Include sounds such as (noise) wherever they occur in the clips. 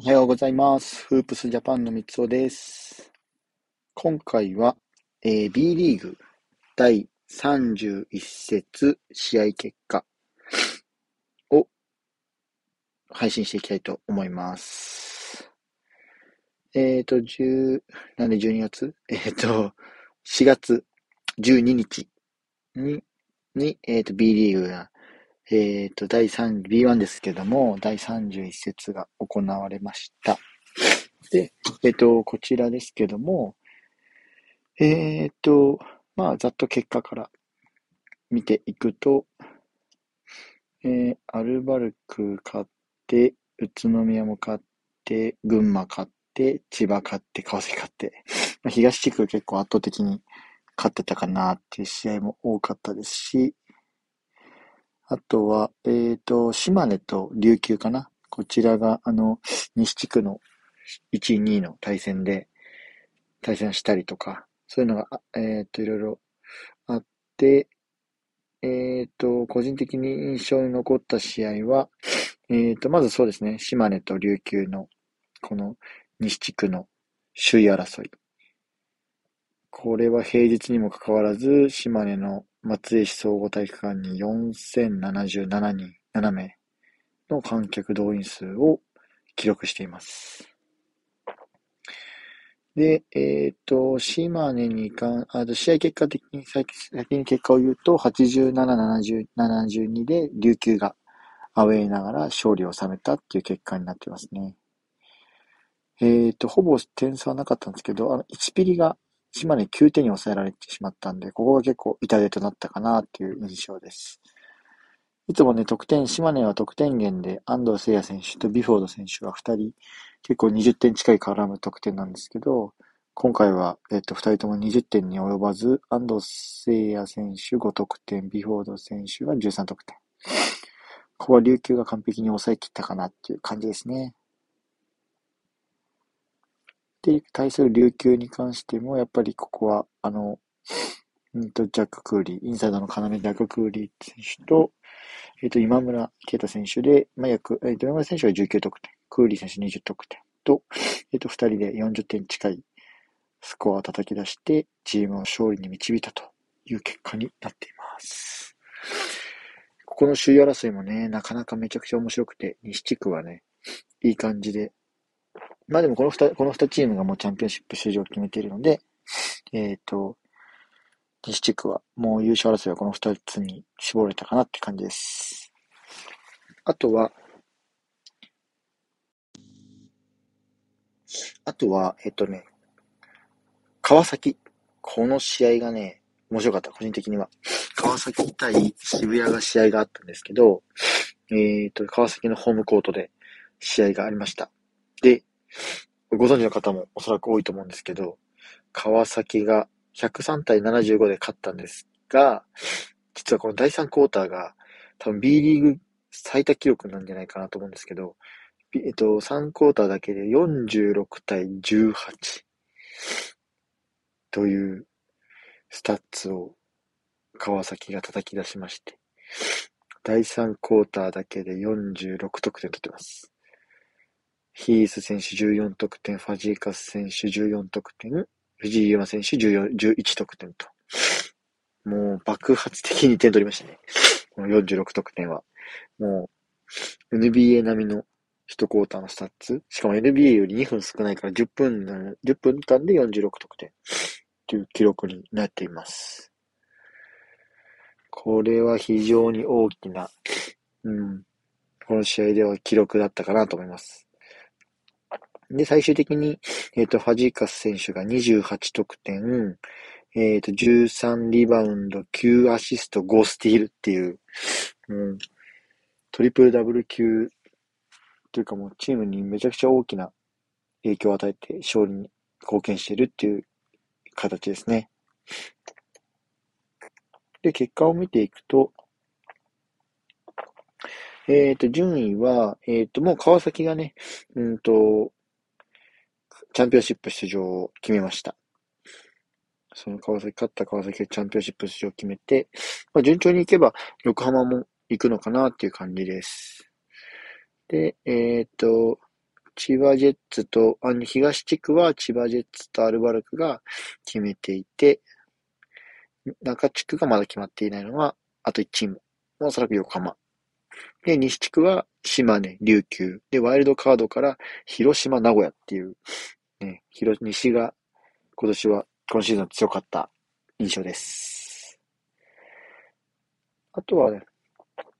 おはようございます。フープスジャパンの三つおです。今回は、えー B リーグ第31節試合結果を配信していきたいと思います。えっ、と、10、なんで12月？(laughs) えっ、と、4月12日に、に、えっ、と、B リーグがえっ、と、第3、B1 ですけども、第31節が行われました。で、えっ、と、こちらですけども、えっ、と、まあ、ざっと結果から見ていくと、えーアルバルク勝って、宇都宮も勝って、群馬勝って、千葉勝って、川崎勝って、まあ東地区結構圧倒的に勝ってたかなっていう試合も多かったですし、あとは、えっ、と、島根と琉球かな。こちらが、あの、西地区の1位、2位の対戦で、対戦したりとか、そういうのが、えっ、と、いろいろあって、えっ、と、個人的に印象に残った試合は、えっ、と、まずそうですね、島根と琉球の、この西地区の首位争い。これは平日にもかかわらず、島根の松江市総合体育館に4077人、7名の観客動員数を記録しています。で、えっ、と、島根に関、あと試合結果的に先、先に結果を言うと、87、70、72で琉球がアウェーながら勝利を収めたっていう結果になってますね。えっ、と、ほぼ点差はなかったんですけど、あの、1ピリが島根9点に抑えられてしまったんで、ここが結構痛手となったかなっていう印象です。いつもね、得点、島根は得点源で安藤聖也選手とビフォード選手が2人、結構20点近い絡む得点なんですけど、今回は、えっと、2人とも20点に及ばず、安藤聖也選手5得点、ビフォード選手が13得点。ここは琉球が完璧に抑え切ったかなっていう感じですね。で、対する琉球に関しても、やっぱりここは、あの、うんと、ジャック・クーリー、インサイドの要ジャック・クーリー選手と、えっと、今村啓太選手で、まあ、約、えっと、今村選手が19得点、クーリー選手20得点と、えっと、2人で40点近いスコアを叩き出して、チームを勝利に導いたという結果になっています。ここの首位争いもね、なかなかめちゃくちゃ面白くて、西地区はね、いい感じで、まあでもこの二、この二チームがもうチャンピオンシップ出場を決めているので、えっ、と、西地区はもう優勝争いはこの二つに絞れたかなって感じです。あとは、あとは、えっ、とね、川崎。この試合がね、面白かった、個人的には。川崎対渋谷が試合があったんですけど、えっ、と、川崎のホームコートで試合がありました。で、ご存知の方もおそらく多いと思うんですけど、川崎が103対75で勝ったんですが、実はこの第3クォーターが多分 B リーグ最多記録なんじゃないかなと思うんですけど、えっと、3クォーターだけで46対18というスタッツを川崎が叩き出しまして、第3クォーターだけで46得点取ってます。ヒース選手14得点、ファジーカス選手14得点、藤井祐眞選手11得点と。もう爆発的に点取りましたね。この46得点は。もう、NBA 並みの1クォーターのスタッツ。しかも NBA より2分少ないから10分、10分間で46得点という記録になっています。これは非常に大きな、うん、この試合では記録だったかなと思います。で、最終的に、えっ、と、ファジーカス選手が28得点、えっ、と、13リバウンド、9アシスト、5スティールっていう、うん、トリプルダブル級というかもうチームにめちゃくちゃ大きな影響を与えて勝利に貢献しているっていう形ですね。で、結果を見ていくと、えっ、と、順位は、えっ、と、もう川崎がね、うんと、チャンピオンシップ出場を決めました。その川崎、勝った川崎がチャンピオンシップ出場を決めて、まあ、順調にいけば横浜も行くのかなっていう感じです。で、えっ、と、千葉ジェッツと、あの、東地区は千葉ジェッツとアルバルクが決めていて、中地区がまだ決まっていないのは、あと1チーム。おそらく横浜。で、西地区は島根、琉球。で、ワイルドカードから広島、名古屋っていう、ね、広、西が今年は、今シーズン強かった印象です。あとはね、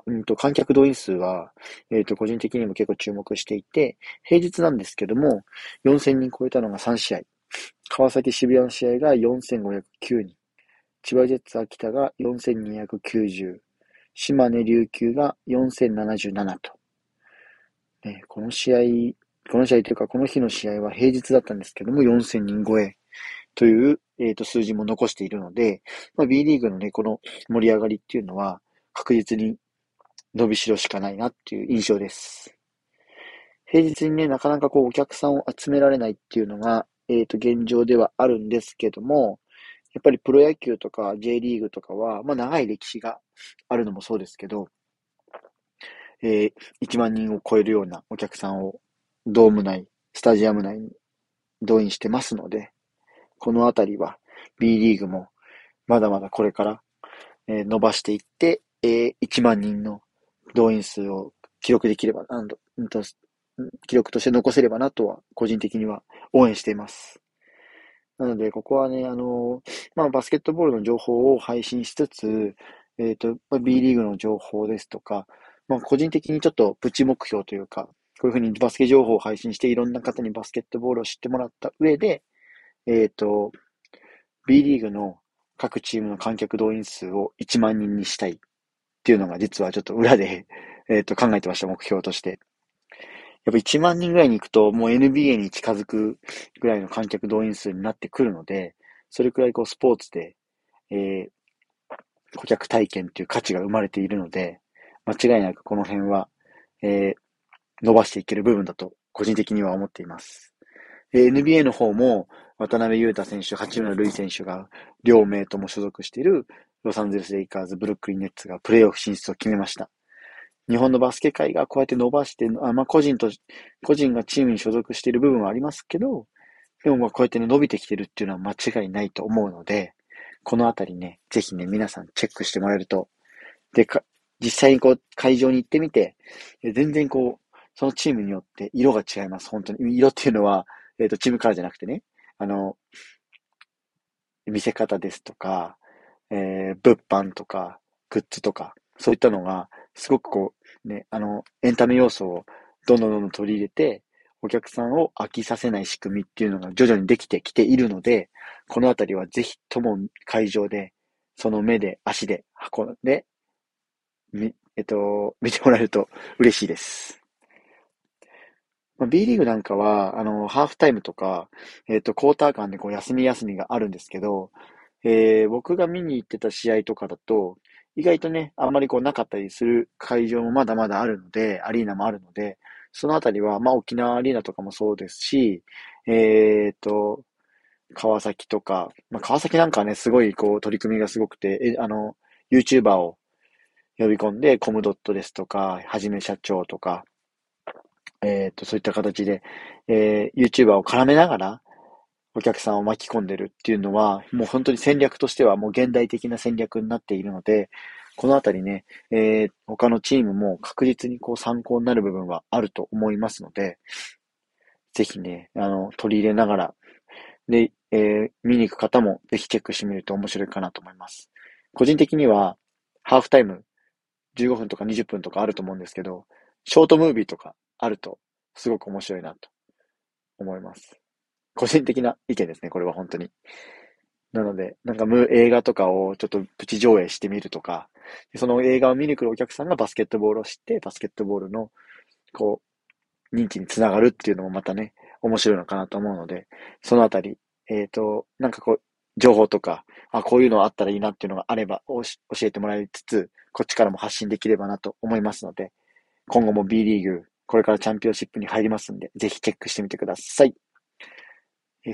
うんと、観客動員数は、えっ、ー、と、個人的にも結構注目していて、平日なんですけども、4000人超えたのが3試合。川崎渋谷の試合が4509人。千葉ジェッツ秋田が4290。島根琉球が4077と。ね、この試合、この試合というか、この日の試合は平日だったんですけども、4000人超えという、えっ、ー、と、数字も残しているので、まあ、B リーグのね、この盛り上がりっていうのは、確実に伸びしろしかないなっていう印象です。平日にね、なかなかこうお客さんを集められないっていうのが、えっ、ー、と、現状ではあるんですけども、やっぱりプロ野球とか J リーグとかは、まあ長い歴史があるのもそうですけど、えー、1万人を超えるようなお客さんをドーム内、スタジアム内に動員してますので、このあたりは B リーグもまだまだこれから、え、伸ばしていって、えー、1万人の動員数を記録できれば、なんと、記録として残せればなとは、個人的には応援しています。なので、ここはね、あの、まあ、バスケットボールの情報を配信しつつ、えっ、ー、と、B リーグの情報ですとか、まあ、個人的にちょっとプチ目標というか、こういうふうにバスケ情報を配信して、いろんな方にバスケットボールを知ってもらった上で、えっ、ー、と、B リーグの各チームの観客動員数を1万人にしたいっていうのが実はちょっと裏で (laughs) えっと考えてました、目標として。やっぱ1万人ぐらいに行くと、もう NBA に近づくぐらいの観客動員数になってくるので、それくらいこうスポーツで、えー、顧客体験っていう価値が生まれているので、間違いなくこの辺は、えー、伸ばしていける部分だと、個人的には思っています。えー、NBA の方も、渡辺裕太選手、八村塁選手が両名とも所属しているロサンゼルスレイカーズ、ブルックリンネッツがプレイオフ進出を決めました。日本のバスケ界がこうやって伸ばして、あまあ、個人と、個人がチームに所属している部分はありますけど、でもまあこうやってね、伸びてきてるっていうのは間違いないと思うので、このあたりね、ぜひね、皆さんチェックしてもらえると、で、か、実際にこう、会場に行ってみて、全然こう、そのチームによって色が違います、本当に。色っていうのは、えっ、ー、と、チームカラーじゃなくてね、あの、見せ方ですとか、えー、物販とか、グッズとか、そういったのが、すごくこう、ね、あの、エンタメ要素をどんどんどんどん取り入れて、お客さんを飽きさせない仕組みっていうのが徐々にできてきているので、このあたりはぜひとも会場で、その目で、足で運んで、み、えっと、見てもらえると嬉しいです。まあ、B リーグなんかは、あの、ハーフタイムとか、えっと、クォーター間でこう休み休みがあるんですけど、えー、僕が見に行ってた試合とかだと、意外とね、あんまりこうなかったりする会場もまだまだあるので、アリーナもあるので、そのあたりは、まあ沖縄アリーナとかもそうですし、えっ、と、川崎とか、まあ川崎なんかはね、すごいこう取り組みがすごくて、え、あの、YouTuber を呼び込んで、コムドットですとか、はじめ社長とか、えっ、と、そういった形で、えー、YouTuber を絡めながら、お客さんを巻き込んでるっていうのは、もう本当に戦略としてはもう現代的な戦略になっているので、このあたりね、えー、他のチームも確実にこう参考になる部分はあると思いますので、ぜひね、あの、取り入れながら、で、えー、見に行く方もぜひチェックしてみると面白いかなと思います。個人的には、ハーフタイム15分とか20分とかあると思うんですけど、ショートムービーとかあるとすごく面白いなと思います。個人的な意見ですね、これは本当に。なので、なんか無映画とかをちょっとプチ上映してみるとか、その映画を見に来るお客さんがバスケットボールを知って、バスケットボールの、こう、認知につながるっていうのもまたね、面白いのかなと思うので、そのあたり、えっ、ー、と、なんかこう、情報とか、あ、こういうのあったらいいなっていうのがあれば、教えてもらいつつ、こっちからも発信できればなと思いますので、今後も B リーグ、これからチャンピオンシップに入りますんで、ぜひチェックしてみてください。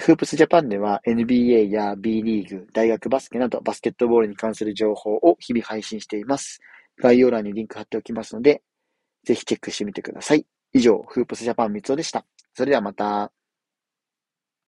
フープスジャパンでは NBA や B リーグ、大学バスケなどバスケットボールに関する情報を日々配信しています。概要欄にリンク貼っておきますので、ぜひチェックしてみてください。以上、フープスジャパン三つおでした。それではまた。